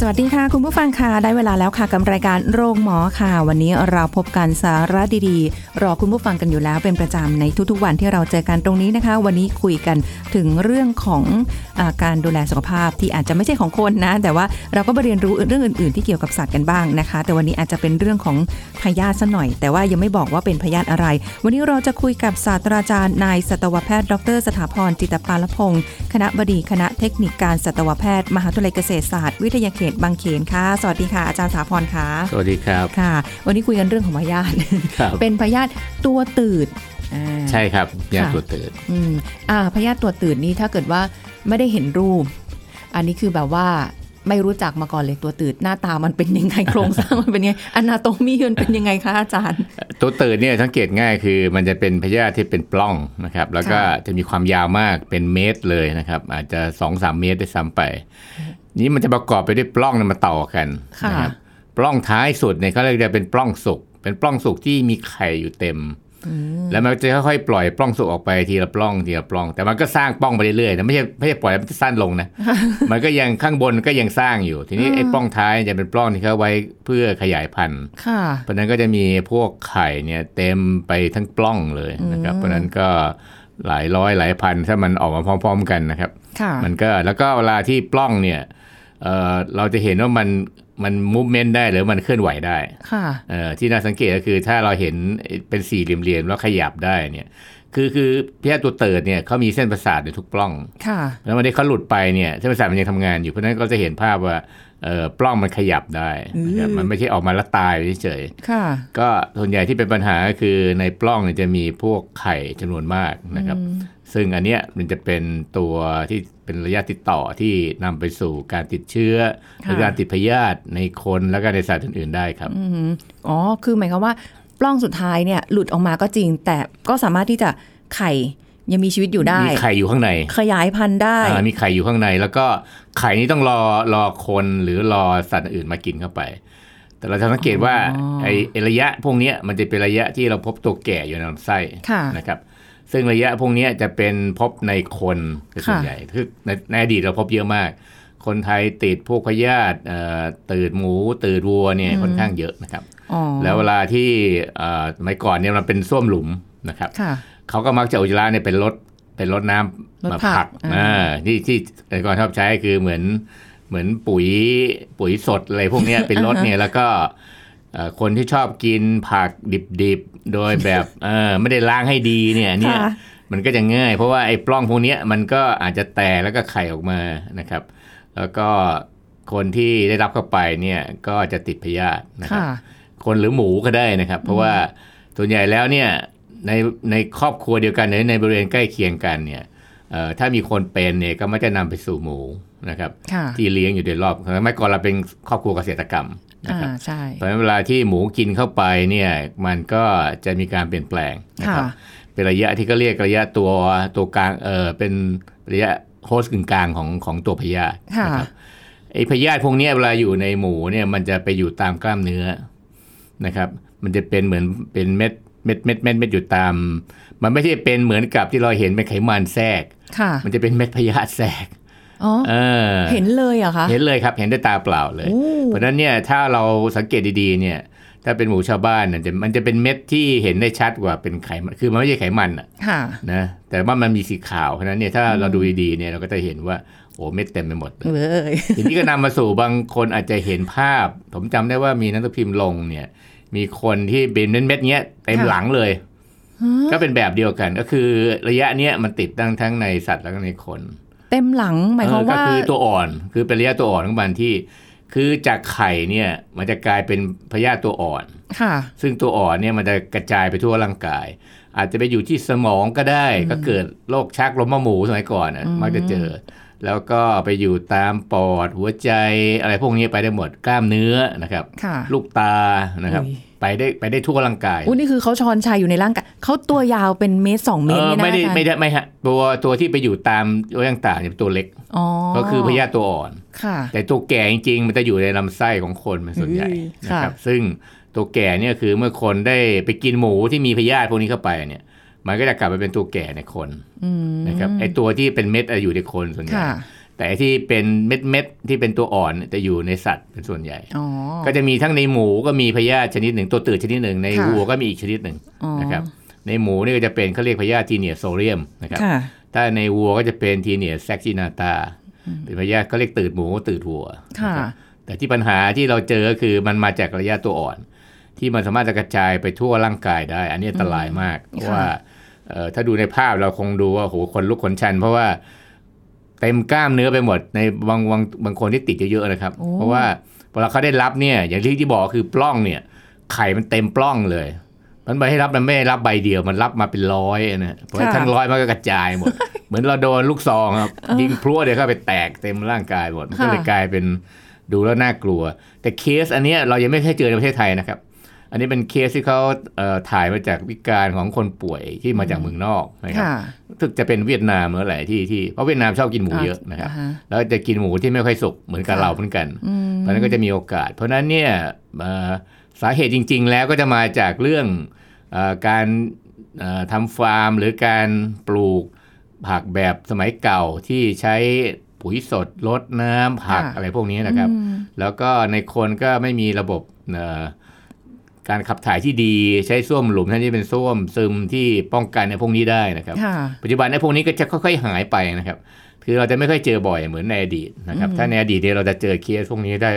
สวัสดีค่ะ คุณผู้ฟังค่ะได้เวลาแล้วค่ะกับรายการโรงหมอค่ะ วันนี้เราพบกันสาระดีๆ รอคุณผู้ฟังกันอยู่แล้วเป็นประจำในทุกๆ วันที่เราเจอกันตรงนี้นะคะ วันนี้คุยกันถึงเรื่องของอาการดูแลสุขภาพที่อาจจะไม่ใช่ของคนนะ แต่ว่าเราก็ไปเรียนรู้เรื่องอื่นๆ ที่เกี่ยวกับสัตว์กันบ้างนะคะ แต่วันนี้อาจจะเป็นเรื่องของพยาธิซะหน่อย แต่ว่ายังไม่บอกว่าเป็นพยาธิอะไร วันนี้เราจะคุยกับศาสตราจารย์นายสัตวแพทย์ ดร สถาพรจิตปาลพงศ์คณะบดีคณะเทคนิคการสัตวแพทย์ มหาวิทยาลัยเกษตรศาสตร์วิทยาเขตบางเขนค่ะ สวัสดีค่ะอาจารย์สถาพรค่ะ สวัสดีครับ ค่ะ วันนี้คุยกันเรื่องของพยาธิครับเป็นพยาธิตัวตืดอ่าใช่ครับยาค่ะตัวเตือนอืมอ่าพยาธิตัวตืดนี่ถ้าเกิดว่าไม่ได้เห็นรูป อันนี้คือแบบว่าไม่รู้จักมาก่อนเลยตัวตืดหน้าตามันเป็นยังไงโครงสร้างมันเป็นยังไงอนาโตมีมันเป็นยังไงคะอาจารย์ ตัวเตือนเนี่ยสังเกตง่ายคือมันจะเป็นพยาธิที่เป็นปล้องนะครับ แล้วก็ค่ะจะมีความยาวมากเป็นเมตรเลยนะครับ อาจจะ2อสเมตรได้ซ้ำไป นี้มันจะประกอบไปด้วยปล้องเนี่ยมาต่อกันค่ะนะครับปล้องท้ายสุดเนี่ยเขาเรียกจะเป็นปล้องสุก เป็นปล้องสุกที่มีไข่อยู่เต็ม แล้วมันจะค่อยๆปล่อยปล้องสุกออกไปทีละปล้องทีละปล้อง แต่มันก็สร้างปล้องไปเรื่อยๆนะไม่ใช่ไม่ใช่ปล่อยให้มันสั้นลงนะ มันก็ยังข้างบนก็ยังสร้างอยู่ ทีนี้ไอ้ปล้องท้ายจะเป็นปล้องที่เขาไว้เพื่อขยายพันธุ์ค่ะเพราะฉะนั้นก็จะมีพวกไข่เนี่ยเต็มไปทั้งปล้องเลยนะครับ เพราะฉะนั้นก็หลายร้อยหลายพันถ้ามันออกมาพร้อม ๆ กันนะครับค่ะมันก็แล้วก็เวลาที่ปล้องเนี่ย เอ่อเราจะเห็นว่ามันมัน movement ได้หรือมันเคลื่อนไหวได้ค่ะเอ่อที่น่าสังเกตก็คือถ้าเราเห็นเป็นสี่เหลี่ยมๆแล้วขยับได้เนี่ยคือคือพยาธิตัวเติร์ดเนี่ยเขามีเส้นประสาทในทุกปล้อง ค่ะ แล้ววันนี้เขาหลุดไปเนี่ยเส้นประสาทมันยังทำงานอยู่เพราะฉะนั้นก็จะเห็นภาพว่าเอ่อปล้องมันขยับได้นะครับมันไม่ใช่ออกมาแล้วตายเฉยๆค่ะ ก็ส่วนใหญ่ที่เป็นปัญหาก็คือในปล้องเนี่ยจะมีพวกไข่จำนวนมากนะครับ ซึ่งอันเนี้ยมันจะเป็นตัวที่เป็นระยะติดต่อที่นำไปสู่การติดเชื้อหรือค่ะการติดพยาธิในคนแล้วก็ในสัตว์อื่นๆได้ครับอืมอ๋อคือหมายความว่าปล้องสุดท้ายเนี่ยหลุดออกมาก็จริง แต่ก็สามารถที่จะไข่ยังมีชีวิตอยู่ได้ มีไข่อยู่ข้างใน ขยายพันธุ์ได้อ่ามีไข่อยู่ข้างใน แล้วก็ไข่นี้ต้องรอรอคนหรือรอสัตว์อื่นมากินเข้าไป แต่เราจะสังเกตว่าอ๋อไอ้ไอ้ระยะพวกเนี้ยมันจะเป็นระยะที่เราพบตัวแก่อยู่ในลำไส้ค่ะนะครับ ซึ่งระยะพวกเนี้ยจะเป็นพบในคนเป็นส่วนค่ะใหญ่คือในในอดีตเราพบเยอะมาก คนไทยติดพวกพยาธิเอ่อตืดหมูตืดวัวเนี่ยค่อนข้างเยอะนะครับอ๋อแล้วเวลาที่เอ่อสมัยก่อนเนี่ยมันเป็นส้วมหลุมนะครับค่ะเขาก็มักจะเอาอุจจาระเนี่ยเป็นรถเป็นรถน้ำรถมาผักผักอ่าอ่าที่ที่แต่ก่อนชอบใช้คือเหมือนเหมือนปุ๋ยปุ๋ยสดอะไรพวกเนี้ยเป็นรถเนี่ยแล้วก็เอ่อ คนที่ชอบกินผักดิบๆ โดยแบบเออไม่ได้ล้างให้ดีเนี่ยเนี่ยค่ะมันก็จะง่าย เพราะว่าไอ้ปล้องพวกเนี้ยมันก็อาจจะแตกแล้วก็ไข่ออกมานะครับ แล้วก็คนที่ได้รับเข้าไปเนี่ยก็จะติดพยาธินะครับค่ะคนหรือหมูก็ได้นะครับ เพราะว่าส่วนใหญ่แล้วเนี่ยในในครอบครัวเดียวกันหรือในบริเวณใกล้เคียงกันเนี่ยเอ่อถ้ามีคนเป็นเนี่ยก็มักจะนำไปสู่หมูนะครับค่ะที่เลี้ยงอยู่โดยรอบสมัยก่อนเราเป็นครอบครัวเกษตรกรรม นะอ่าครับใช่เพราะฉะนั้นเวลาที่หมูกินเข้าไปเนี่ยมันก็จะมีการเปลี่ยนแปลงนะครับค่ะเป็นระยะที่เขาเรียกระยะตัวตัวกลางเออเป็นระยะโฮสต์กึ่งกลางของของตัวพยาธิค่ะนะครับไอ้พยาธิพวกเนี้ยเวลาอยู่ในหมูเนี่ยมันจะไปอยู่ตามกล้ามเนื้อนะครับ มันจะเป็นเหมือนเป็นเม็ดเม็ดเม็ดเม็ดเม็ดอยู่ตาม มันไม่ใช่เป็นเหมือนกับที่เราเห็นเป็นไขมันแทรกค่ะมันจะเป็นเม็ดพยาธิแทรกอ๋อ เออเห็นเลยเหรอคะ เห็นเลยครับ เห็นด้วยตาเปล่าเลยโอ้เพราะฉะนั้นเนี่ยถ้าเราสังเกตดีๆเนี่ยถ้าเป็นหมูชาวบ้านเนี่ยจะมันจะเป็นเม็ดที่เห็นได้ชัดกว่าเป็นไขมัน คือมันไม่ใช่ไขมันอะค่ะนะแต่ว่ามันมีสีขาวเพราะฉะนั้นเนี่ยถ้าเราดูดีๆเนี่ยเราก็จะเห็นว่าโอ้เม็ดเต็มไปหมดเลยเลยทีนี้ก็นำมาสู่บางคนอาจจะเห็นภาพ ผมจำได้ว่ามีหนังสือพิมพ์ลงเนี่ย มีคนที่เป็นเม็ดๆเนี้ยเต็มหลังเลยก็เป็นแบบเดียวกันก็คือระยะเนี้ยมันติดตั้งทั้งในสัตว์แล้วก็ในคน เต็มหลังหมายความเออว่าก็คือตัวอ่อนคือเป็นระยะตัวอ่อนของมันที่ คือจากไข่เนี่ยมันจะกลายเป็นพยาธิตัวอ่อนค่ะ ซึ่งตัวอ่อนเนี่ยมันจะกระจายไปทั่วร่างกาย อาจจะไปอยู่ที่สมองก็ได้ก็เกิดโรคชักลมหมูสมัยก่อนนะมักจะเจอ แล้วก็ไปอยู่ตามปอดหัวใจอะไรพวกนี้ไปได้หมดกล้ามเนื้อนะครับค่ะลูกตานะครับอุ๊ย ไปได้ไปได้ทั่วร่างกายอุ้นี่คือเขาชอนชัยอยู่ในร่างกายเขาตัวยาวเป็นเมตรสองเมตรเออเนี่ยนะไม่ได้อาจารย์ไม่ได้ไม่ฮะตัวตัวที่ไปอยู่ตามตัวต่างๆเนี่ยเป็นตัวเล็กอ๋อก็คือพยาธิตัวอ่อนค่ะแต่ตัวแก่จริงๆ มันจะอยู่ในลำไส้ของคนเป็นส่วนใหญ่อุ้ยนะครับค่ะซึ่งตัวแก่เนี่ยคือเมื่อคนได้ไปกินหมูที่มีพยาธิพวกนี้เข้าไปเนี่ย มันก็จะกลับไปเป็นตัวแก่ในคนอืมนะครับไอตัวที่เป็นเม็ดอะอยู่ในคนส่วนใหญ่ค่ะ แต่ไอ้ที่เป็นเม็ดเม็ดๆที่เป็นตัวอ่อนเนี่ยจะอยู่ในสัตว์เป็นส่วนใหญ่อ๋อก็จะมีทั้งในหมูก็มีพยาธิชนิดหนึ่งตัวตืดชนิดหนึ่งในค่ะวัวก็มีอีกชนิดหนึ่งอ๋อนะครับในหมูนี่ก็จะเป็นเขาเรียกพยาธิทีเนียโซเรียมนะครับค่ะถ้าในวัวก็จะเป็นทีเนียแซกซินาตา เป็นพยาธิเขาเรียกตืดหมูตืดวัวค่ะนะครับแต่ที่ปัญหาที่เราเจอก็คือมันมาจากระยะตัวอ่อน ที่มันสามารถจะกระจายไปทั่วร่างกายได้ อันนี้อันตรายมากเพราะว่าเอ่อถ้าดูในภาพเราคงดูว่าโหคนลุกขนชัน เพราะว่า เต็มกล้ามเนื้อไปหมดในบางบางบางคนที่ติดเยอะๆนะครับโอ้เพราะว่าเวลาเขาได้รับเนี่ยอย่างที่ที่บอกคือปล้องเนี่ย ไข่มันเต็มปล้องเลย มันไม่ให้รับมันไม่ได้รับใบเดียวมันรับมาเป็นร้อยนะเพราะฉะนั้นทั้งร้อยมันก็กระจายหมด เหมือนเราโดนลูกซองครับยิงพลั่วเดี๋ยวก็ไปแตกเต็มร่างกายหมดมันก็เลยกลายเป็นดูแล้วน่ากลัว แต่เคสอันเนี้ยเรายังไม่เคยเจอในประเทศไทยนะครับ อันนี้เป็นเคสที่เขาเอ่อถ่ายมาจากวิการของคนป่วยที่มาจากเมืองนอกนะครับค่ะรู้สึกจะเป็นเวียดนามหรืออะไรที่ที่เพราะเวียดนามชอบกินหมูเยอะนะครับาฮแล้วจะกินหมูที่ไม่ค่อยสุกเหมือนกับค่ะเราเหมือนกันอืมเพราะฉะนั้นก็จะมีโอกาส เพราะฉะนั้นเนี่ยเอ่อสาเหตุจริง ๆ แล้วก็จะมาจากเรื่องเออการเอ่อทำฟาร์ม หรือการปลูกผักแบบสมัยเก่าที่ใช้ปุ๋ยสดลดน้ำผักค่ะอะไรพวกนี้นะครับอืมแล้วก็ในคนก็ไม่มีระบบเอ่อ การขับถ่ายที่ดีใช้ส้วมหลุมท่านที่เป็นส้วมซึมที่ป้องกันในพวกนี้ได้นะครับค่ะปัจจุบันในพวกนี้ก็จะค่อยๆหายไปนะครับ คือเราจะไม่ค่อยเจอบ่อยเหมือนในอดีตนะครับอืมถ้าในอดีตเนี่ยเราจะเจอเคสพวกนี้ได้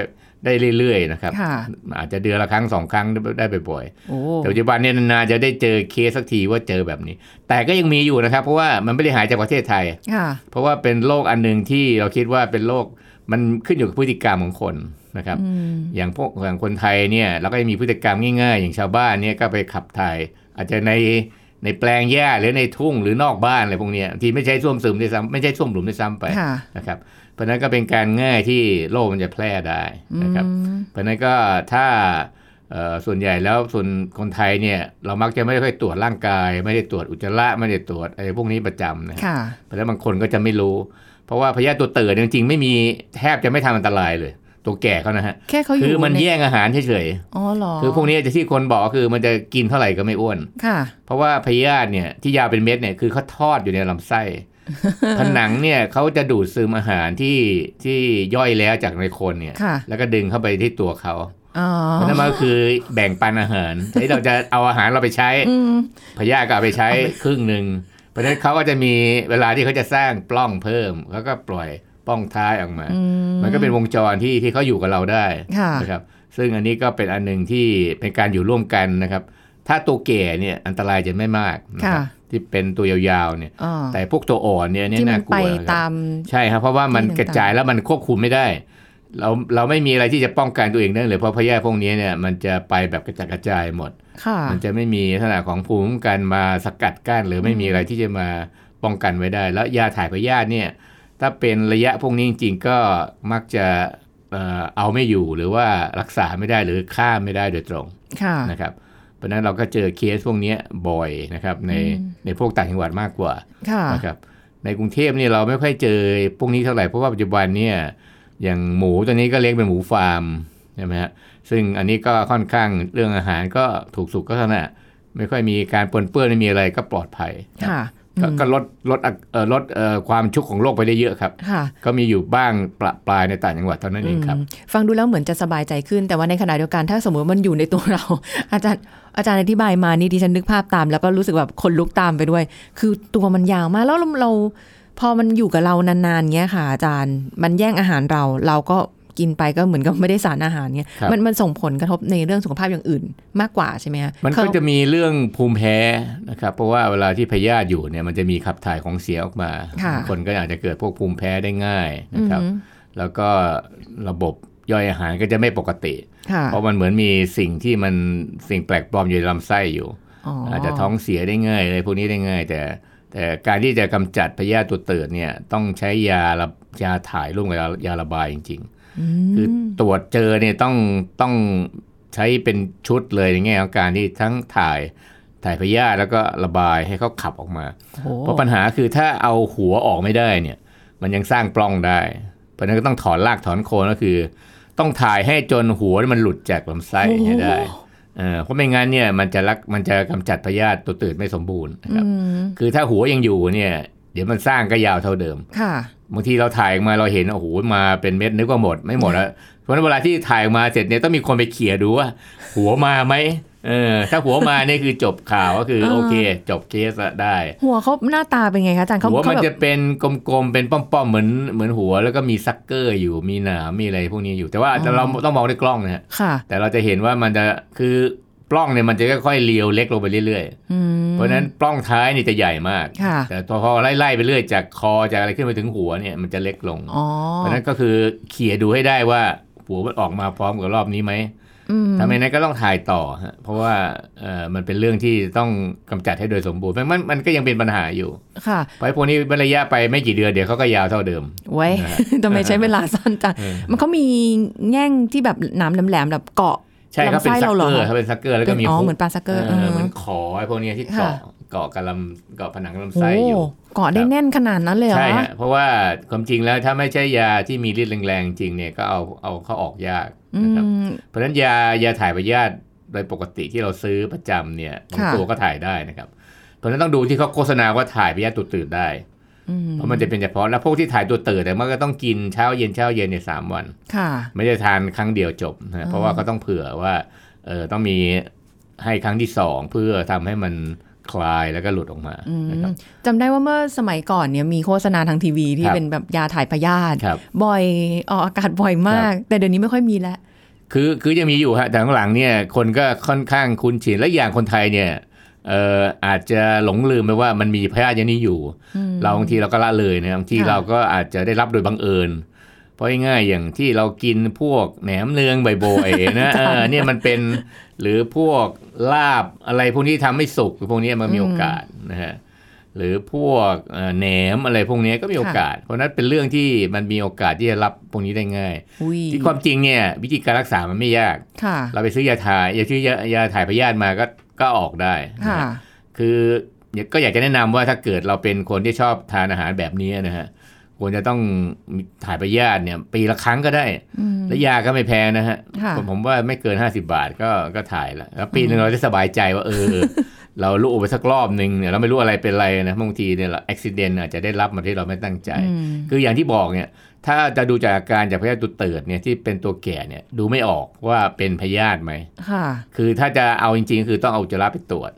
ได้เรื่อยๆนะครับค่ะอาจจะเดือนละครั้งสองครั้งได้บ่อยโอ้ๆแต่ปัจจุบันเนี่ยนานๆจะได้เจอเคสสักทีว่าเจอแบบนี้ แต่ก็ยังมีอยู่นะครับเพราะว่ามันไม่ได้หายจากประเทศไทยค่ะเพราะว่าเป็นโรคอันหนึ่งที่เราคิดว่าเป็นโรคมันขึ้นอยู่กับพฤติกรรมของคน นะครับอืมอย่างพวกอย่างคนไทยเนี่ยเราก็จะมีพฤติกรรมง่าย ๆ อย่างชาวบ้านเนี่ยก็ไปขับถ่าย อาจจะในในแปลงหญ้าหรือในทุ่งหรือนอกบ้านอะไรพวกเนี้ยบางทีไม่ใช่ส้วมซึมด้วยซ้ำไม่ใช่ส้วมหลุมด้วยซ้ำไปค่ะนะครับ เพราะฉะนั้นก็เป็นการง่ายที่โรคมันจะแพร่ได้นะครับอืมเพราะฉะนั้นก็ถ้าเอ่อส่วนใหญ่แล้วส่วนคนไทยเนี่ยเรามักจะไม่ได้ค่อยตรวจร่างกาย ไม่ได้ตรวจอุจจาระไม่ได้ตรวจอะไรพวกนี้ประจำนะครับค่ะเพราะฉะนั้นบางคนก็จะไม่รู้ เพราะว่าพยาธิตัวเตือนจริงๆไม่มีแทบจะไม่ทำอันตรายเลย ตัวแก่เขานะฮะแค่เขาอยู่คือมันในแย่งอาหารเฉยอ๋อเหรอๆคือพวกนี้จะที่คนบอกก็คือมันจะกินเท่าไหร่ก็ไม่อ้วนค่ะ เพราะว่าพยาธิเนี่ยที่ยาวเป็นเม็ดเนี่ยคือเขาทอดอยู่ในลำไส้ผนังเนี่ยเขาจะดูดซึมอาหารที่ที่ย่อยแล้วจากในคนเนี่ยค่ะแล้วก็ดึงเข้าไปที่ตัวเขาอ๋อเพราะนั่นมันก็คือแบ่งปันอาหารที่เราจะเอาอาหารเราไปใช้อืมพยาธิก็เอาไปใช้ครึ่งหนึ่งเพราะฉะนั้นเขาก็จะมีเวลาที่เขาจะสร้างปล้องเพิ่มเขาก็ปล่อย ปล้องท้ายออกมาอืมมันก็เป็นวงจรที่ที่เขาอยู่กับเราได้ค่ะนะครับซึ่งอันนี้ก็เป็นอันหนึ่งที่เป็นการอยู่ร่วมกันนะครับ ถ้าตัวแก่เนี่ยอันตรายจะไม่มากนะครับค่ะที่เป็นตัวยาวๆเนี่ยอ๋อแต่พวกตัวอ่อนเนี่ยเนี่ยที่มัน่านกลัไปวนะครับตามใช่ครับเพราะว่ามันที่กระจายแล้วมันควบคุมไม่ได้เราเราไม่มีอะไรที่จะป้องกันตัวเองได้เลยเพราะพยาธิพวกนี้เนี่ยมันจะไปแบบกระจัดกระจายหมดค่ะมันจะไม่มีลักษณะของภูมิคุ้มกันมาสกัดกั้นหรือไม่มีอะไรที่จะมาป้องกันไว้ได้ แล้วยาถ่ายพยาธิเนี่ย ถ้าเป็นระยะพวกนี้จริงๆก็มักจะเอ่อเอาไม่อยู่หรือว่ารักษาไม่ได้หรือฆ่ามไม่ได้โดยตรงค่ะนะครับ เพราะฉะนั้นเราก็เจอเคสพวกนี้บ่อยนะครับในอืมในพวกต่างจังหวัดมากกว่าค่ะนะครับ ในกรุงเทพนี่เราไม่ค่อยเจอพวกนี้เท่าไหร่เพราะว่าปัจจุบันเนี่ยอย่างหมูตัวนี้ก็เลี้ยงเป็นหมูฟาร์มใช่ไหมฮะซึ่งอันนี้ก็ค่อนข้างเรื่องอาหารก็ถูกสุขก็เท่านั้นนะไม่ค่อยมีการปนเปื้อนไม่มีอะไรก็ปลอดภัยค่ะ ก็อืมก็ลดลดอะเอ่อลดเอ่อความชุกของโรคไปได้เยอะครับค่ะก็มีอยู่บ้างประปรายในต่างจังหวัดเท่านั้นเองครับอืมฟังดูแล้วเหมือนจะสบายใจขึ้น แต่ว่าในขณะเดียวกันถ้าสมมติมันอยู่ในตัวเรา อาจารย์อาจารย์อธิบายมานี่ดิฉันนึกภาพตาม แล้วก็รู้สึกแบบคนลุกตามไปด้วย คือตัวมันยาวมากแล้วเราเราพอมันอยู่กับเรานานๆเงี้ยค่ะอาจารย์ มันแย่งอาหารเราเราก็ กินไปก็เหมือนกับไม่ได้สารอาหารเงี้ยครับมันมันส่งผลกระทบในเรื่องสุขภาพอย่างอื่นมากกว่าใช่ไหมคะมันก็เขาจะมีเรื่องภูมิแพ้นะครับเพราะว่าเวลาที่พยาธิอยู่เนี่ยมันจะมีขับถ่ายของเสียออกมาค่ะคนก็อาจจะเกิดพวกภูมิแพ้ได้ง่ายนะครับอืมแล้วก็ระบบย่อยอาหารก็จะไม่ปกติค่ะเพราะมันเหมือนมีสิ่งที่มันสิ่งแปลกปลอมอยู่ในลำไส้อยู่อ๋อออาจจะท้องเสียได้ง่ายอะไรพวกนี้ได้ง่าย แต่แต่การที่จะกำจัดพยาธิตัวเตือนเนี่ยต้องใช้ยาระยาถ่ายร่วมกับยายาระบายจริงอืๆ คือมตรวจเจอเนี่ยต้องต้องใช้เป็นชุดเลยในแง่ของการที่ทั้งถ่ายถ่ายพยาธิแล้วก็ระบายให้เขาขับออกมาโอ้เพราะปัญหาคือถ้าเอาหัวออกไม่ได้เนี่ย มันยังสร้างปล้องได้ เพราะฉะนั้นก็ต้องถอนรากถอนโคนก็คือ ต้องถ่ายให้จนหัวมันหลุดจากลำไส้ให้ได้เออเพราะไม่งั้นเนี่ยมันจะรักมันจะกำจัดพยาธิตัวตืดไม่สมบูรณ์นะครับอืมคือถ้าหัวยังอยู่เนี่ย เดี๋ยวมันสร้างก็ยาวเท่าเดิม ค่ะ บางทีเราถ่ายออกมาเราเห็นโอ้โหมาเป็นเม็ดนึกว่าหมดไม่หมดแล้วเพราะฉะนั้นเวลาที่ถ่ายออกมาเสร็จเนี่ยต้องมีคนไปเขี่ยดูว่า หัวมาไหมเออถ้าหัวมาเนี่ยคือจบข่าวก็คือเออโอเค จบเคสละได้ หัวเขาหน้าตาเป็นไงคะอาจารย์เขาหัวเขามันแบบจะเป็นกลมๆเป็นป้อมๆเหมือนเหมือนหัวแล้วก็มีซักเกอร์อยู่มีหนามมีอะไรพวกนี้อยู่ แต่ว่าเราต้องมองด้วยกล้องนะฮะค่ะแต่เราจะเห็นว่ามันจะคือ ปล้องเนี่ยมันจะค่อยๆเลียวเล็กลงไปเรื่อยอืมๆเพราะฉะนั้นปล้องท้ายนี่จะใหญ่มากค่ะแต่พอไล่ๆไปเรื่อยจากคอจากอะไรขึ้นไปถึงหัวเนี่ยมันจะเล็กลงอ๋อเพราะฉะนั้นก็คือเขี่ยดูให้ได้ว่าหัวมันออกมาพร้อมกับรอบนี้ไหมอืมถ้าไม่นั้นก็ต้องถ่ายต่อฮะเพราะว่าเอ่อมันเป็นเรื่องที่ต้องกำจัดให้โดยสมบูรณ์เพราะมันมันก็ยังเป็นปัญหาอยู่ ค่ะเพราะไอ้พวกนี้เว้นระยะไปไม่กี่เดือนเดี๋ยวเขาก็ยาวเท่าเดิม ไว้นะฮะทำไมใช้เวลาสั้นจังเออมันเขามีแง่งที่แบบหนามแหลมๆแบบเกาะ ใช่ครับเป็นลำไส้ซักเราเหรเกออร์ครับเป็นซักเกอร์แล้วก็มีอ๋อคุกเหมือนปลาซักเกอร์เออเออเหมือนขอไอ้พวกเนี้ยที่ค่ะเกาะเกาะกับลำเกาะผนังลำโอ้ไส้อยู่เกาะได้แน่นขนาดนั้นเลยเหรอใช่ฮะเพราะว่าความจริงแล้วถ้าไม่ใช่ยาที่มีฤทธิ์แรงๆจริงเนี่ยก็เอาเอาเข้าออกยากอืนะครับมเพราะฉะนั้นยายาถ่ายพยาธิโดยปกติที่เราซื้อประจำเนี่ยบางค่ะตัวก็ถ่ายได้นะครับเพราะฉะนั้นต้องดูที่เขาโฆษณาว่าถ่ายพยาธิตัวตืดได้อืม เพราะมันจะเป็นเฉพาะแล้วพวกที่ถ่ายตัวตืดแต่ยมันก็ต้องกินเช้าเย็นเช้าเย็นในยสามวันค่ะไม่ได้ทานครั้งเดียวจบอืนะมเพราะว่าก็ต้องเผื่อว่าเออต้องมีให้ครั้งที่สองเพื่อทำให้มันคลายแล้วก็หลุดออกมาอืมนะครับจำได้ว่าเมื่อสมัยก่อนเนี่ยมีโฆษณาทางทีวีที่ครับเป็นแบบยาถ่ายพยาธิครับบ่อยออกอากาศบ่อยมาก แต่เดี๋ยวนี้ไม่ค่อยมีแล้วคือคือยังมีอยู่ฮะแต่ข้างหลังเนี่ยคนก็ค่อนข้างคุ้นชินและอย่างคนไทยเนี่ย เอ่ออาจจะหลงลืมไปว่ามันมีพยาธิอย่างนี้อยู่อืมเราบางทีเราก็ละเลยนะบางทีค่ะเราก็อาจจะได้รับโดยบังเอิญเพราะง่ายๆอย่างที่เรากินพวกแหนมเนืองบ่อยๆนะเออเนี่ยมันเป็นหรือพวกลาบอะไรพวกนี้ทำไม่สุกพวกนี้มันมีโอกาสนะฮะหรือพวกเอ่อแหนมอะไรพวกนี้ก็มีโอกาส เพราะฉะนั้นเป็นเรื่องที่มันมีโอกาสที่จะรับพวกนี้ได้ง่ายอุ้ยที่ความจริงเนี่ยวิธีการรักษามันไม่ยากค่ะเราไปซื้อยาถ่ายยาชื่อยายาถ่ายพยาธิมาก็ ก็ออกได้นะค่ะฮะคือก็อยากจะแนะนำว่าถ้าเกิดเราเป็นคนที่ชอบทานอาหารแบบนี้นะฮะควรจะต้องมีถ่ายพยาธิเนี่ย ปีละครั้งก็ได้อืมและยาก็ไม่แพงนะฮะค่ะผมผมว่าไม่เกิน50บาทก็ก็ถ่ายแล้วแล้วปีหนึงเราจะสบายใจว่าเออ เราลูกไปสักรอบหนึ่งเนี่ยเราไม่รู้อะไรเป็นอะไรนะบางทีเนี่ยเราอุบิเหตุอาจจะได้รับมาที่เราไม่ตั้งใจอืมคืออย่างที่บอกเนี่ย ถ้าจะดูจากอาการจากพยาธิตัวเติดเนี่ยที่เป็นตัวแก่เนี่ยดูไม่ออกว่าเป็นพยาธิไหมค่ะ คือถ้าจะเอาจริง ๆ คือต้องเอาอุจจาระไปตรวจ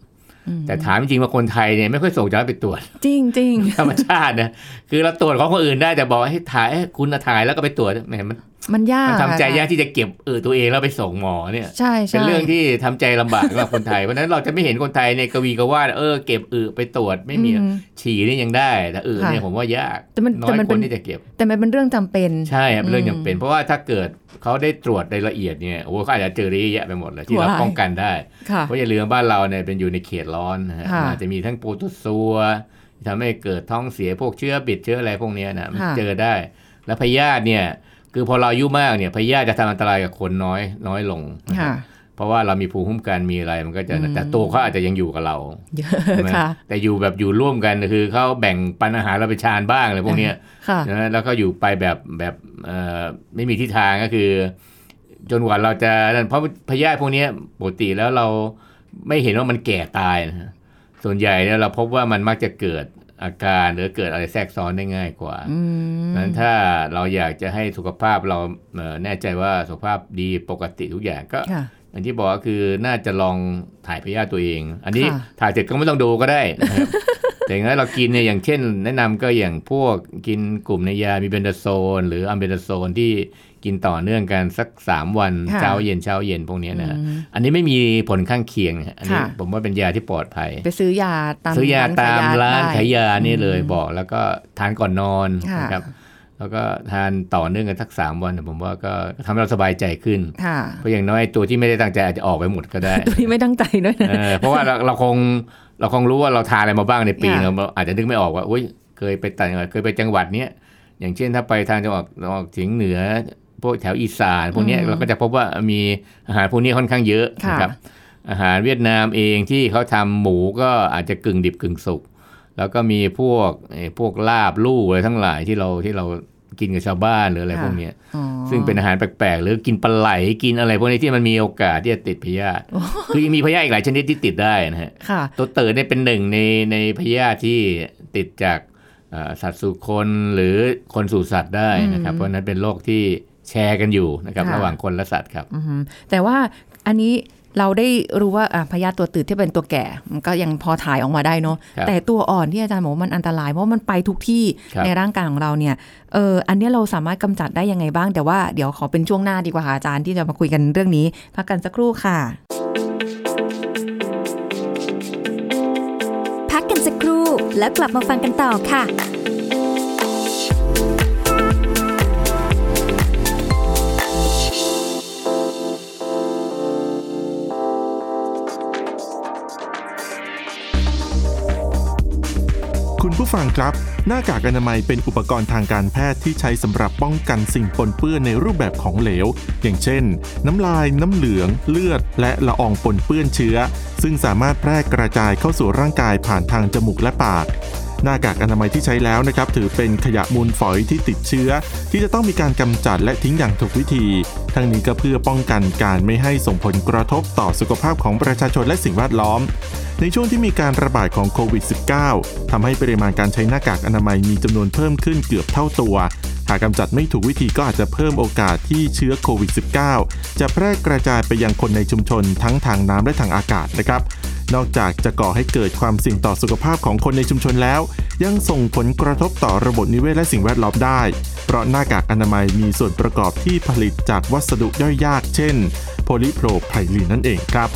อืมแต่ถามจริงๆว่าคนไทยเนี่ยไม่ค่อยส่งอุจจาระไปตรวจ จริงจริงธรรมชาตินะคือเราตรวจของคนอื่นได้แต่บอกให้ถ่ายให้คุณน่ะถ่ายแล้วก็ไปตรวจแหมมัน มันยากมันทำใจอะยากที่จะเก็บเออตัวเองแล้วไปส่งหมอเนี่ยใช่ใช่เป็นเรื่องที่ทำใจลำบากสำหรับคนไทย เพราะฉะนั้นเราจะไม่เห็นคนไทยในยกวีกว่าดเออเก็บอึไปตรวจไม่มีอืฉี่นี่ยังได้ แต่อึค่ะเนี่ยผมว่ายากแต่มันน้อแต่ยมันคเป็นนที่จะเก็บ แต่มันเป็นเรื่องจำเป็น ใช่ครับเรื่องอืมจำเป็น เพราะว่าถ้าเกิดเขาได้ตรวจในละเอียดเนี่ยโอ้โหเขาอาจจะเจอได้เยอะแยะไปหมดเลยที่เราว้ายป้องกันได้ค่ะเพราะอย่าลืมว่าบ้านเราเนี่ยเป็นอยู่ในเขตร้อนนะฮะค่ะอาจจะมีทั้งโปรตุซัวทำให้เกิดท้องเสียพวกเชื้อบิดเชื้ออะไรพวกเนี้ยนะมันค่ะเจอได้ แล้วพยาธิเนี่ย คือพอเราอายุมากเนี่ยพยาธิจะทำอันตรายกับคนน้อยน้อยลงนะค่ะเพราะว่าเรามีภูมิคุ้มกันมีอะไรมันก็จะอืมแต่ตัวเขาอาจจะยังอยู่กับเราเยอะใช่ไหมค่ะแต่อยู่แบบอยู่ร่วมกันคือเขาแบ่งปันอาหารเราไปชานบ้างอะไรพวกเนี้ยค่ะนะแล้วก็อยู่ไปแบบแบบเอ่อไม่มีทิศทางก็คือ จนกว่าเราจะนั่นเพราะพยาธิพวกเนี้ยปกติแล้วเราไม่เห็นว่ามันแก่ตายนะฮะส่วนใหญ่เนี่ยเราพบว่ามันมักจะเกิด อาการหรือเกิดอะไรแทรกซ้อนได้ง่ายกว่าอืมนั้นถ้าเราอยากจะให้สุขภาพเราเอ่อแน่ใจว่าสุขภาพดีปกติทุกอย่างก็ค่ะอย่างที่บอกก็คือน่าจะลองถ่ายพยาธิตัวเอง อันนี้ค่ะถ่ายเสร็จก็ไม่ต้องดูก็ได้นะครับแต่อย่างนั้นเรากินเนี่ยอย่างเช่น แนะนำก็อย่างพวกกินกลุ่มในยามีเบนโดโซน หรืออัมเบนโดโซนที่ กินต่อเนื่องกันสัก 3 วันค่ะเช้าเย็นเช้าเย็นพวกเนี้ยนะฮะอืมอันนี้ไม่มีผลข้างเคียงนะฮะอันนี้ค่ะผมว่าเป็นยาที่ปลอดภัย ไปซื้อยาตามซื้อยาตามร้านได้ขายยานี่เลยอืมบอก แล้วก็ทานก่อนนอนค่ะนะครับแล้วก็ทานต่อเนื่องกันสักสามวันผมว่าก็ทำให้เราสบายใจขึ้นค่ะเพราะอย่างน้อยตัวที่ไม่ได้ตั้งใจอาจจะออกไปหมดก็ได้ ตัวนี้ไม่ตั้งใจด้วยนะเออเพราะว่าเราเราคงเราคงรู้ว่าเราทานอะไรมาบ้างในปีค่ะเราอาจจะนึกไม่ออกว่าอุ้ยเคยไปต่างจังหวัดเคยไปจังหวัดเนี้ยอย่างเช่นถ้าไปทางจังหวัดตะวันออกเฉียงเหนือ พวกแถวอีสานพวกเนี้ยอืมเราก็จะพบว่ามีอาหารพวกนี้ค่อนข้างเยอะค่ะนะครับอาหารเวียดนามเองที่เขาทำหมูก็อาจจะกึ่งดิบกึ่งสุก แล้วก็มีพวกเอ่อพวกลาบลู่อะไรทั้งหลายที่เราที่เรากินกับชาวบ้านหรืออะไรพวกเนี้ยอ๋อซึ่งเป็นอาหารแปลกๆ หรือกินปลาไหลกินอะไรพวกนี้ที่มันมีโอกาสที่จะติดพยาธิคือยังมีพยาธิอีกหลายชนิดที่ติดได้นะฮะค่ะตัวเติร์ดเนี่ยเป็นหนึ่งในในพยาธิที่ติดจากเอ่อสัตว์สู่คนหรือคนสู่สัตว์ได้นะครับอืมเพราะฉะนั้นเป็นโรคที่ แชร์กันอยู่นะครับค่ะระหว่างคนและสัตว์ครับอือหือแต่ว่าอันนี้เราได้รู้ว่าอะพยาธิตัวตืดที่เป็นตัวแก่มันก็ยังพอถ่ายออกมาได้เนาะครับแต่ตัวอ่อนที่อาจารย์บอกว่ามันอันตรายเพราะว่ามันไปทุกที่ครับในร่างกายของเราเนี่ยเอออันเนี้ยเราสามารถกำจัดได้ยังไงบ้าง แต่ว่าเดี๋ยวขอเป็นช่วงหน้าดีกว่าค่ะอาจารย์ที่จะมาคุยกันเรื่องนี้พักกันสักครู่ค่ะ พักกันสักครู่แล้วกลับมาฟังกันต่อค่ะ คุณผู้ฟังครับ หน้ากากอนามัยเป็นอุปกรณ์ทางการแพทย์ที่ใช้สำหรับป้องกันสิ่งปนเปื้อนในรูปแบบของเหลว อย่างเช่น น้ำลาย น้ำเหลือง เลือด และละอองปนเปื้อนเชื้อ ซึ่งสามารถแพร่กระจายเข้าสู่ร่างกายผ่านทางจมูกและปาก หน้ากากอนามัยที่ใช้แล้วนะครับถือเป็นขยะมูลฝอยที่ติดเชื้อ ที่จะต้องมีการกำจัดและทิ้งอย่างถูกวิธี ทั้งนี้ก็เพื่อป้องกันการไม่ให้ส่งผลกระทบต่อสุขภาพของประชาชนและสิ่งแวดล้อม ในช่วงที่มีการระบาดของโควิด -19 ทำให้ปริมาณการใช้หน้ากากอนามัยมีจำนวนเพิ่มขึ้นเกือบเท่าตัวหากกำจัดไม่ถูกวิธีก็อาจจะเพิ่มโอกาสที่เชื้อโควิด -19 จะแพร่กระจายไปยังคนในชุมชนทั้งทางน้ำและทางอากาศนะครับ นอกจากจะก่อให้เกิดความเสี่ยงต่อสุขภาพของคนในชุมชนแล้ว ยังส่งผลกระทบต่อระบบนิเวศและสิ่งแวดล้อมได้ เพราะหน้ากากอนามัยมีส่วนประกอบที่ผลิตจากวัสดุย่อยยาก เช่น โพลิโพรไพลีนนั่นเองครับ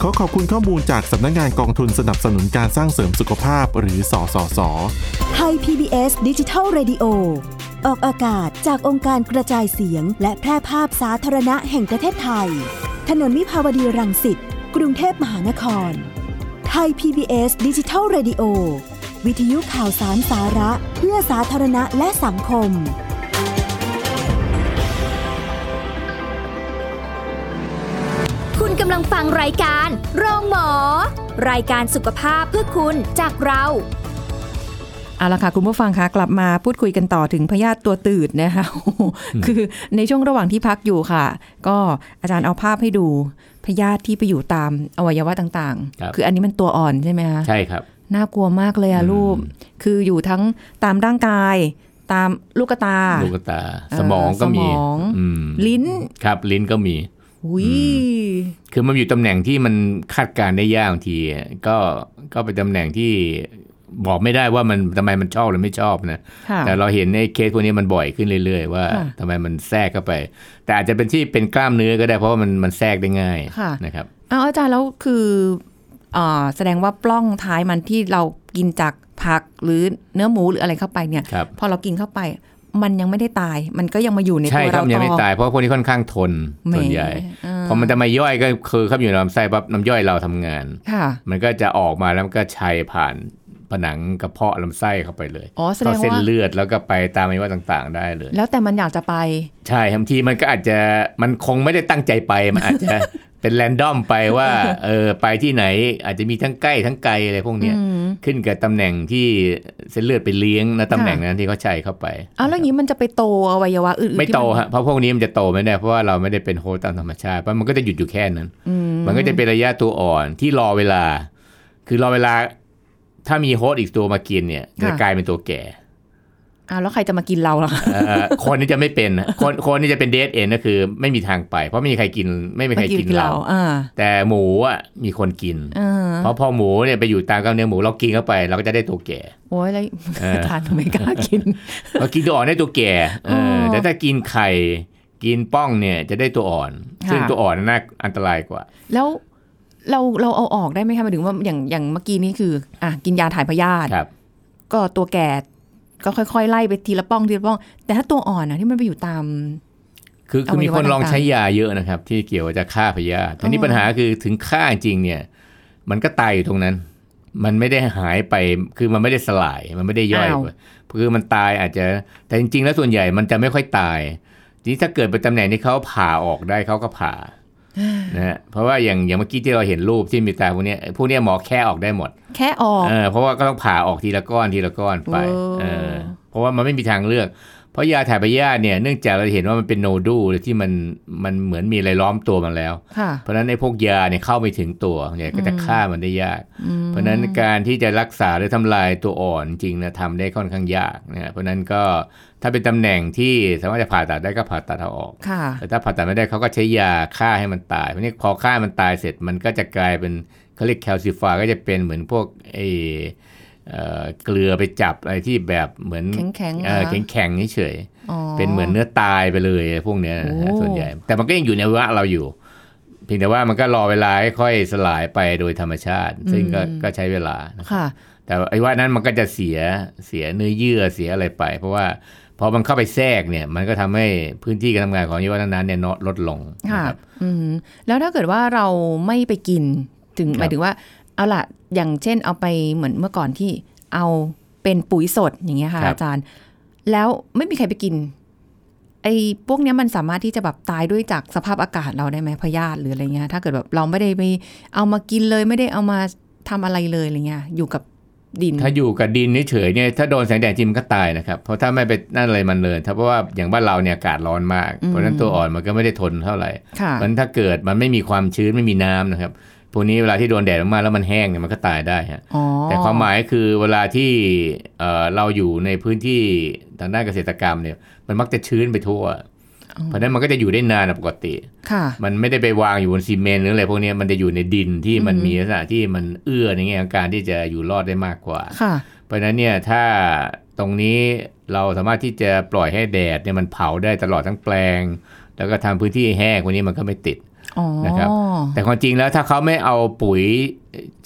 ขอขอบคุณข้อมูลจากสำนักงานกองทุนสนับสนุนการสร้างเสริมสุขภาพหรือสสสไทย PBS ดิจิทัล Radio ออกอากาศจากองค์การกระจายเสียง และแพร่ภาพสาธารณะแห่งประเทศไทย ถนนวิภาวดีรังสิต กรุงเทพมหานคร ไทย PBS ดิจิทัล Radio วิทยุข่าวสารสาระเพื่อสาธารณะและสังคม คุณกำลังฟังรายการโรงหมอ รายการสุขภาพเพื่อคุณจากเราเอาละค่ะคุณผู้ฟังคะกลับมาพูดคุยกันต่อถึงพยาธิตัวตืดนะคะคือในช่วงระหว่างที่พักอยู่ค่ะ ก็อาจารย์เอาภาพให้ดู พยาธิที่ไปอยู่ตามอวัยวะต่างครับๆคืออันนี้มันตัวอ่อนใช่ไหมคะใช่ครับ น่ากลัวมากเลยอะอืมรูป คืออยู่ทั้งตามร่างกาย ตามลูกตา ลูกตาเอ่อสมองก็มีสมองอืมลิ้นครับลิ้นก็มีอุ้ยคือมันอยู่ตำแหน่งที่มันคาดการณ์ได้ยากบางทีอะก็ก็เป็นตำแหน่งที่ บอกไม่ได้ว่ามันทำไมมันชอบหรือไม่ชอบนะค่ะแต่เราเห็นในเคสพวกนี้มันบ่อยขึ้นเรื่อย ๆ ว่าค่ะทำไมมันแทรกเข้าไป แต่อาจจะเป็นที่เป็นกล้ามเนื้อก็ได้เพราะว่ามันมันแทรกได้ง่ายค่ะนะครับเอาอาจารย์แล้วคืออ่าแสดงว่าปล้องท้ายมันที่เรากินจากผักหรือเนื้อหมูหรืออะไรเข้าไปเนี่ยครับพอเรากินเข้าไปมันยังไม่ได้ตาย มันก็ยังมาอยู่ในใช่ตัวครัเราบยังไม่ต่อตาย เพราะพวกนี้ค่อนข้างทนแหมส่วนใหญ่อ่าพอมันจะมาย่อยก็คือเข้าไปอยู่ในลำไส้ปั๊บน้ำย่อยเราทำงานค่ะมันก็จะออกมาแล้วมันก็ชัยผ่าน ผนังกระเพาะลำไส้เข้าไปเลยอ๋อแสดเข้างเส้นว่าเลือดแล้วก็ไปตามอวัยวะต่างๆ ได้เลย แล้วแต่มันอยากจะไป ใช่บางทีมันก็อาจจะมันคงไม่ได้ตั้งใจไปมันอาจจะเป็นแรนดอมไปว่าเออไปที่ไหนอาจจะมีทั้งใกล้ทั้งไกลอะไรพวกเนี้ยอืมขึ้นกับตำแหน่งที่เส้นเลือดไปเลี้ยงนะตำแหน่งค่ะนั้นที่เขาใช้เข้าไปเอาแล้วอย่างนี้มันจะไปโตอวัยวะอื่นๆไม่ที่โตนฮะเพราะพวกนี้มันจะโตไม่ได้เพราะว่าเราไม่ได้เป็น host ตามธรรมชาติเพราะมันก็จะหยุดอยู่แค่นั้นอืมันก็จะเป็นระยะตัวอ่อนที่รอเวลา คือรอเวลา ถ้ามี host อีกตัวมากินเนี่ยจะกลายเป็นตัวแก่อ้าวแล้วใครจะมากินเราล่ะเอ่อคนนี้จะไม่เป็นนะคนคนนี้จะเป็น dead end ก็คือ ไม่มีทางไป เพราะไม่มีใครกินไม่มีใครกินเราอ่าแต่หมูอะมีคนกินอ่าเพราะพอหมูเนี่ยไปอยู่ตามกล้ามเนื้อหมูเรากินเข้าไป เราก็จะได้ตัวแก่โอ้ยแล้วเออทานไม่กล้ากินเรากินตัวอ่อนได้ตัวแก่เอออแต่ถ้ากินไข่กินป้องเนี่ยจะได้ตัวอ่อนค่ะซึ่งตัวอ่อนน่าอันตรายกว่า แล้ว เราเราเอาออกได้ไหมคะหมายถึงว่าอย่างอย่างเมื่อกี้นี้คืออะกินยาถ่ายพยาธิครับก็ตัวแก่ก็ค่อยๆ ไล่ไปทีละป้องทีละป้อง แต่ถ้าตัวอ่อนนะที่มันไปอยู่ตาม คือคือมีคนลองใช้ยาเยอะนะครับ ที่เกี่ยวกับจะฆ่าพยาธิทีนี้อ๋อปัญหาคือถึงฆ่าจริงเนี่ย มันก็ตายอยู่ตรงนั้น มันไม่ได้หายไปคือมันไม่ได้สลายมันไม่ได้ย่อยอ้าวไปคือมันตายอาจจะ แต่จริง ๆ แล้วส่วนใหญ่มันจะไม่ค่อยตายทีนี้ถ้าเกิดเป็นตำแหน่งที่เขาผ่าออกได้เขาก็ผ่า นะฮะเพราะว่าอย่างอย่างเมื่อกี้ที่เราเห็นรูปที่มีตาพวกเนี้ยพวกเนี้ยหมอแค่ออกได้หมด แค่ออกเออเพราะว่าก็ต้องผ่าออกทีละก้อนทีละก้อนไปโอ้เออเพราะว่ามันไม่มีทางเลือกเพ ราะยาถ่ายพยาธิเนี่ยเนื่องจากเราเห็นว่ามันเป็นโนดูลที่มันมันเหมือนมีอะไรล้อมตัวมันแล้วค่ะเพราะฉะนั้นไอ้พวกยาเนี่ยเข้าไปถึงตัวเนี่ยก็จะฆ่ามันได้ยาก เพราะฉะนั้นการที่จะรักษาหรือทำลายตัวอ่อนจริงนะทำได้ค่อนข้างยากนะเพราะฉะนั้นก็ถ้าเป็นตำแหน่งที่สามารถจะผ่าตัดได้ก็ผ่าตัดเอาออกค่ะแต่ถ้าผ่าตัดไม่ได้เขาก็ใช้ยาฆ่าให้มันตายเพราะนี้พอฆ่ามันตายเสร็จมันก็จะกลายเป็นเขาเรียกแคลซิฟายก็จะเป็นเหมือนพวกไอ เอ่อเกลือไปจับอะไรที่แบบเหมือนแข็งๆเออเหรอแข็งๆเฉยๆอ๋อเป็นเหมือนเนื้อตายไปเลยพวกเนี้ยนะฮะโอ้ส่วนใหญ่ แต่มันก็ยังอยู่ในวะเราอยู่เพียงแต่ว่ามันก็รอเวลาให้ค่อยสลายไปโดยธรรมชาติ ซึ่งก็ก็ใช้เวลานะค่ะ แต่ไอ้ว่านั้นมันก็จะเสียเสียเนื้อเยื่อเสียอะไรไป เพราะว่าพอมันเข้าไปแทรกเนี่ย มันก็ทำให้พื้นที่การทำงานของอวัยวะนั้นๆเนี่ยลดลงค่ะนะครับอืมแล้วถ้าเกิดว่าเราไม่ไปกินถึงครับหมายถึงว่า เอาล่ะ อย่างเช่นเอาไปเหมือนเมื่อก่อนที่เอาเป็นปุ๋ยสดอย่างเงี้ยค่ะ อาจารย์ แล้วไม่มีใครไปกิน ไอ้พวกเนี้ยมันสามารถที่จะแบบตายด้วยจากสภาพอากาศเราได้ไหมพยาธิหรืออะไรเงี้ย ถ้าเกิดแบบเราไม่ได้ไปเอามากินเลยไม่ได้เอามาทำอะไรเลยอะไรเงี้ย อยู่กับดิน ถ้าอยู่กับดินเฉยๆเนี่ยถ้าโดนแสงแดดจริงมันก็ตายนะครับ เพราะถ้าไม่ไปนั่นอะไรมันเลยถ้าเพราะว่าอย่างบ้านเราเนี่ยอากาศร้อนมาก เพราะฉะนั้นตัวอ่อนมันก็ไม่ได้ทนเท่าไหร่ค่ะมันถ้าเกิดมันไม่มีความชื้นไม่มีน้ำนะครับ พวกนี้เวลาที่โดนแดดมากๆแล้วมันแห้งเนี่ยมันก็ตายได้ฮะอ๋อแต่ความหมายคือเวลาที่เอ่อเราอยู่ในพื้นที่ทางด้านเกษตรกรรมเนี่ย มันมักจะชื้นไปทั่ว เพราะฉะนั้นมันก็จะอยู่ได้นานกว่าปกติค่ะมันไม่ได้ไปวางอยู่บนซีเมนต์หรืออะไรพวกเนี้ยมันจะอยู่ในดินที่มันมีลักษณะที่มันเอื้อในแง่ของการที่จะอยู่รอดได้มากกว่าค่ะเพราะฉะนั้นเนี่ยถ้าตรงนี้เราสามารถที่จะปล่อยให้แดดเนี่ยมันเผาได้ตลอดทั้งแปลง แล้วก็ทำพื้นที่แห้งพวกนี้มันก็ไม่ติดอ๋อ นะครับแต่ความจริงแล้วถ้าเขาไม่เอาปุ๋ย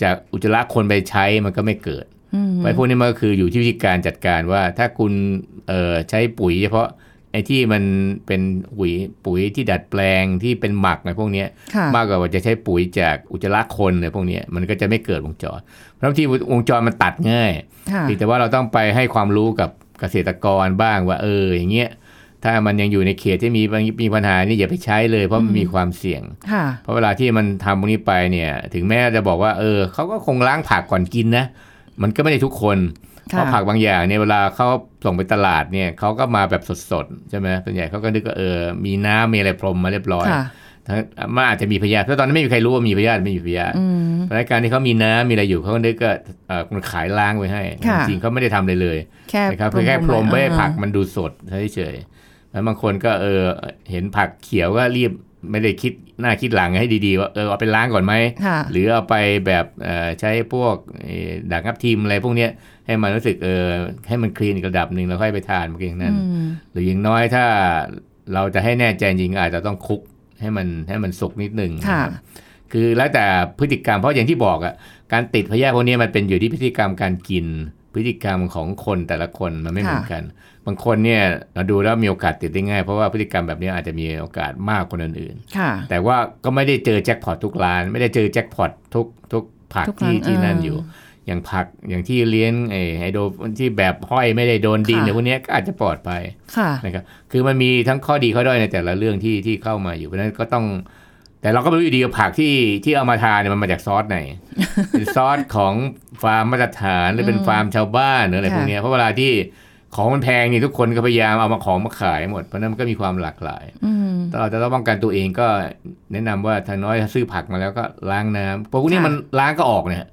จากอุจจาระคนไปใช้มันก็ไม่เกิดอืมไว้พวกนี้มันก็คืออยู่ที่วิธีการจัดการว่าถ้าคุณเอ่อใช้ปุ๋ยเฉพาะไอ้ที่มันเป็นปุ๋ยปุ๋ยที่ดัดแปลงที่เป็นหมักในพวกเนี้ยค่ะมากกว่าจะใช้ปุ๋ยจากอุจจาระคนในพวกเนี้ยมันก็จะไม่เกิดวงจร เพราะที่วงจรมันตัดง่ายค่ะเพียงแต่ว่าเราต้องไปให้ความรู้กับเกษตรกรบ้างว่าเอออย่างเงี้ย ถ้ามันยังอยู่ในเขตที่มีมีปัญหานี่อย่าไปใช้เลย เพราะมันมีความเสี่ยงค่ะเพราะเวลาที่มันทำพวกนี้ไปเนี่ย ถึงแม้จะบอกว่า เออเขาก็คงล้างผักก่อนกินนะ มันก็ไม่ได้ทุกคน เพค่ะราะผักบางอย่างเนี่ยเวลาเขาส่งไปตลาดเนี่ยเขาก็มาแบบสดๆใช่ไหมส่วนใหญ่เขาก็นึกว่าเออมีน้ำมีอะไรพรมมาเรียบร้อยค่ะทั้งมันอาจจะมีพยาธิเพราะตอนนั้นไม่มีใครรู้ว่ามีพยาธิไม่มีพยาธิอืมเพราะฉะนั้นการที่เขามีน้ำมีอะไรอยู่เขาก็นึกก็เออคนขายล้างไว้ให้ค่ะจริงๆเขาไม่ได้ทำเลยเลยแค่นะครับคือแค่พรมๆไว้ให้อ่าผักมันดูสดเฉยๆ แล้วบางคนก็เออเห็นผักเขียวก็รีบไม่ได้คิดหน้าคิดหลังให้ดีๆ ว่าเออเอาไปล้างก่อนไหมค่ะหรือเอาไปแบบเอ่อใช้พวกเอ่อด่างทับทิมอะไรพวกเนี้ยให้มันรู้สึกเออให้มันคลีนอีกระดับหนึ่งแล้วค่อยไปทานเมื่อกี้นั้นอืมหรืออย่างน้อยถ้าเราจะให้แน่ใจจริงๆอาจจะต้องคลุกให้มันให้มันสุกนิดหนึ่งค่ะนะครับคือแล้วแต่พฤติกรรมเพราะอย่างที่บอกอะการติดพยาธิพวกนี้มันเป็นอยู่ที่พฤติกรรมการกิน พฤติกรรมของคนแต่ละคนมันไม่เหมือนกัน บางคนเนี่ยเราดูแล้วมีโอกาสติดได้ง่าย เพราะว่าพฤติกรรมแบบนี้อาจจะมีโอกาสมากกว่าคนอื่นค่ะๆแต่ว่าก็ไม่ได้เจอแจ็คพอตทุกร้าน ไม่ได้เจอแจ็คพอตทุกทุกผักทุกร้านที่ที่นั่นเออออยู่ อย่างผักอย่างที่เลี้ยงไอ้ไฮโดรที่แบบห้อยไม่ได้โดนดินค่ะหรือพวกเนี้ยก็อาจจะปลอดภัยค่ะนะครับคือมันมีทั้งข้อดีข้อด้อยในแต่ละเรื่องที่ที่เข้ามาอยู่เพราะฉะนั้นก็ต้อง แต่เราก็ไม่รู้อยู่ดีว่าผักที่ที่เอามาทานเนี่ยมันมาจากซอสไหน เป็นซอสของฟาร์มมาตรฐานหรือเป็นฟาร์มชาวบ้านหรืออะไรค่ะพวกเนี้ยเพราะเวลาที่ของมันแพงนี่ทุกคนก็พยายามเอามาของมาขายหมด เพราะฉะนั้นมันก็มีความหลากหลายอืมถ้าเราจะต้องป้องกันตัวเองก็แนะนำว่าถ้าน้อยถ้าซื้อผักมาแล้วก็ล้างน้ำเพราะพวกนี้ค่ะมันล้างก็ออกเนี่ยค่ะ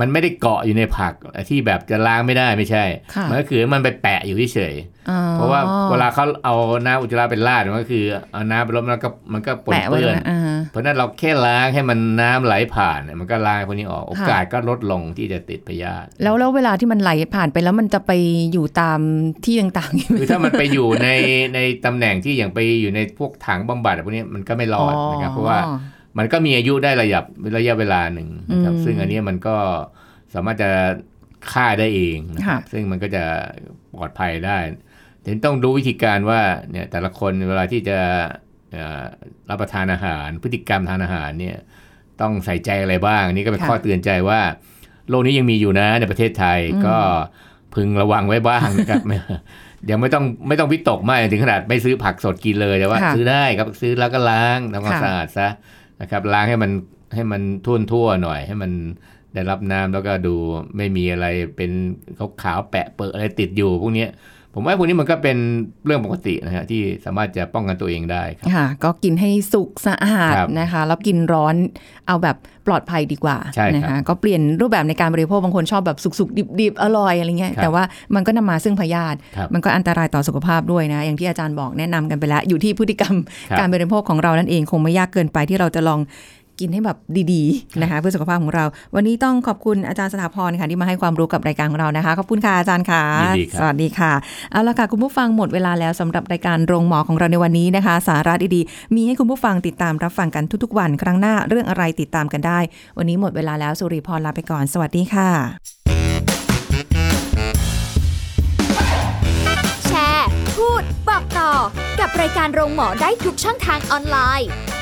มันไม่ได้เกาะอยู่ในผักที่แบบจะล้างไม่ได้ไม่ใช่ค่ะมันก็คือมันไปแปะอยู่เฉยๆอ๋อเพราะว่าเวลาเขาเอาน้ำอุจจาระเป็นราดมันก็คือเอาน้ำไปลบแล้วก็มันก็ปนแปะไว้เปื้อนนะอ่าเพราะฉะนั้นเราแค่ล้างให้มันน้ำไหลผ่านเนี่ยมันก็ล้างพวกนี้ออกโอกาสก็ลดลงที่จะติดพยาธิแล้วแล้วเวลาที่มันไหลผ่านไปแล้วมันจะไปอยู่ตามที่ต่างๆคือถ้ามันไปอยู่ในในตำแหน่งที่อย่างไปอยู่ในพวกถังบำบัดพวกนี้มันก็ไม่รอดนะครับเพราะว่า มันก็มีอายุได้ระยะระยะเวลาหนึ่งนะครับอืมซึ่งอันนี้มันก็สามารถจะฆ่าได้เองนะครับค่ะซึ่งมันก็จะปลอดภัยได้ถึงต้องรู้วิธีการว่าเนี่ยแต่ละคนเวลาที่จะเอ่อรับประทานอาหาร พฤติกรรมทานอาหารเนี่ยต้องใส่ใจอะไรบ้างอันนี่ก็เป็นค่ะข้อเตือนใจว่าโรคนี้ยังมีอยู่นะในประเทศไทยอืมก็พึงระวังไว้บ้างนะครับไม่ยังไม่ต้องไม่ต้องวิตกมากถึงขนาดไม่ซื้อผักสดกินเลยแต่ว่าค่ะซื้อได้ครับซื้อแล้วก็ล้างทำความค่ะสะอาดซะ นะครับล้างให้มันให้มันทุ่นทั่วหน่อย ให้มันได้รับน้ำแล้วก็ดูไม่มีอะไรเป็นขาวแปะเปิดอะไรติดอยู่พวกนี้ ผมว่าพวกนี้มันก็เป็นเรื่องปกตินะฮะที่สามารถจะป้องกันตัวเองได้ครับค่ะ ก็กินให้สุกสะอาดครับนะคะ แล้วกินร้อนเอาแบบปลอดภัยดีกว่าใช่ครับนะคะก็เปลี่ยนรูปแบบในการบริโภคบางคนชอบแบบสุกๆดิบๆอร่อยอะไรเงี้ยครับแต่ว่ามันก็นำมาซึ่งพยาธิครับมันก็อันตรายต่อสุขภาพด้วยนะ อย่างที่อาจารย์บอกแนะนำกันไปแล้ว อยู่ที่พฤติกรรมครับการบริโภคของเรานั่นเองคงไม่ยากเกินไปที่เราจะลอง กินให้แบบดีๆนะคะเพื่อสุขภาพของเรา วันนี้ต้องขอบคุณอาจารย์สถาพรค่ะที่มาให้ความรู้กับรายการของเรานะคะ ขอบคุณค่ะอาจารย์ค่ะยินดีครับสวัสดีค่ะเอาละค่ะคุณผู้ฟังหมดเวลาแล้วสำหรับรายการโรงหมอของเราในวันนี้นะคะ สาระดีๆ มีให้คุณผู้ฟังติดตามรับฟังกันทุกๆ วันครั้งหน้าเรื่องอะไรติดตามกันได้ วันนี้หมดเวลาแล้วสุริพรลาไปก่อน สวัสดีค่ะ แชร์ พูดบอกต่อกับรายการโรงหมอได้ทุกช่องทางออนไลน์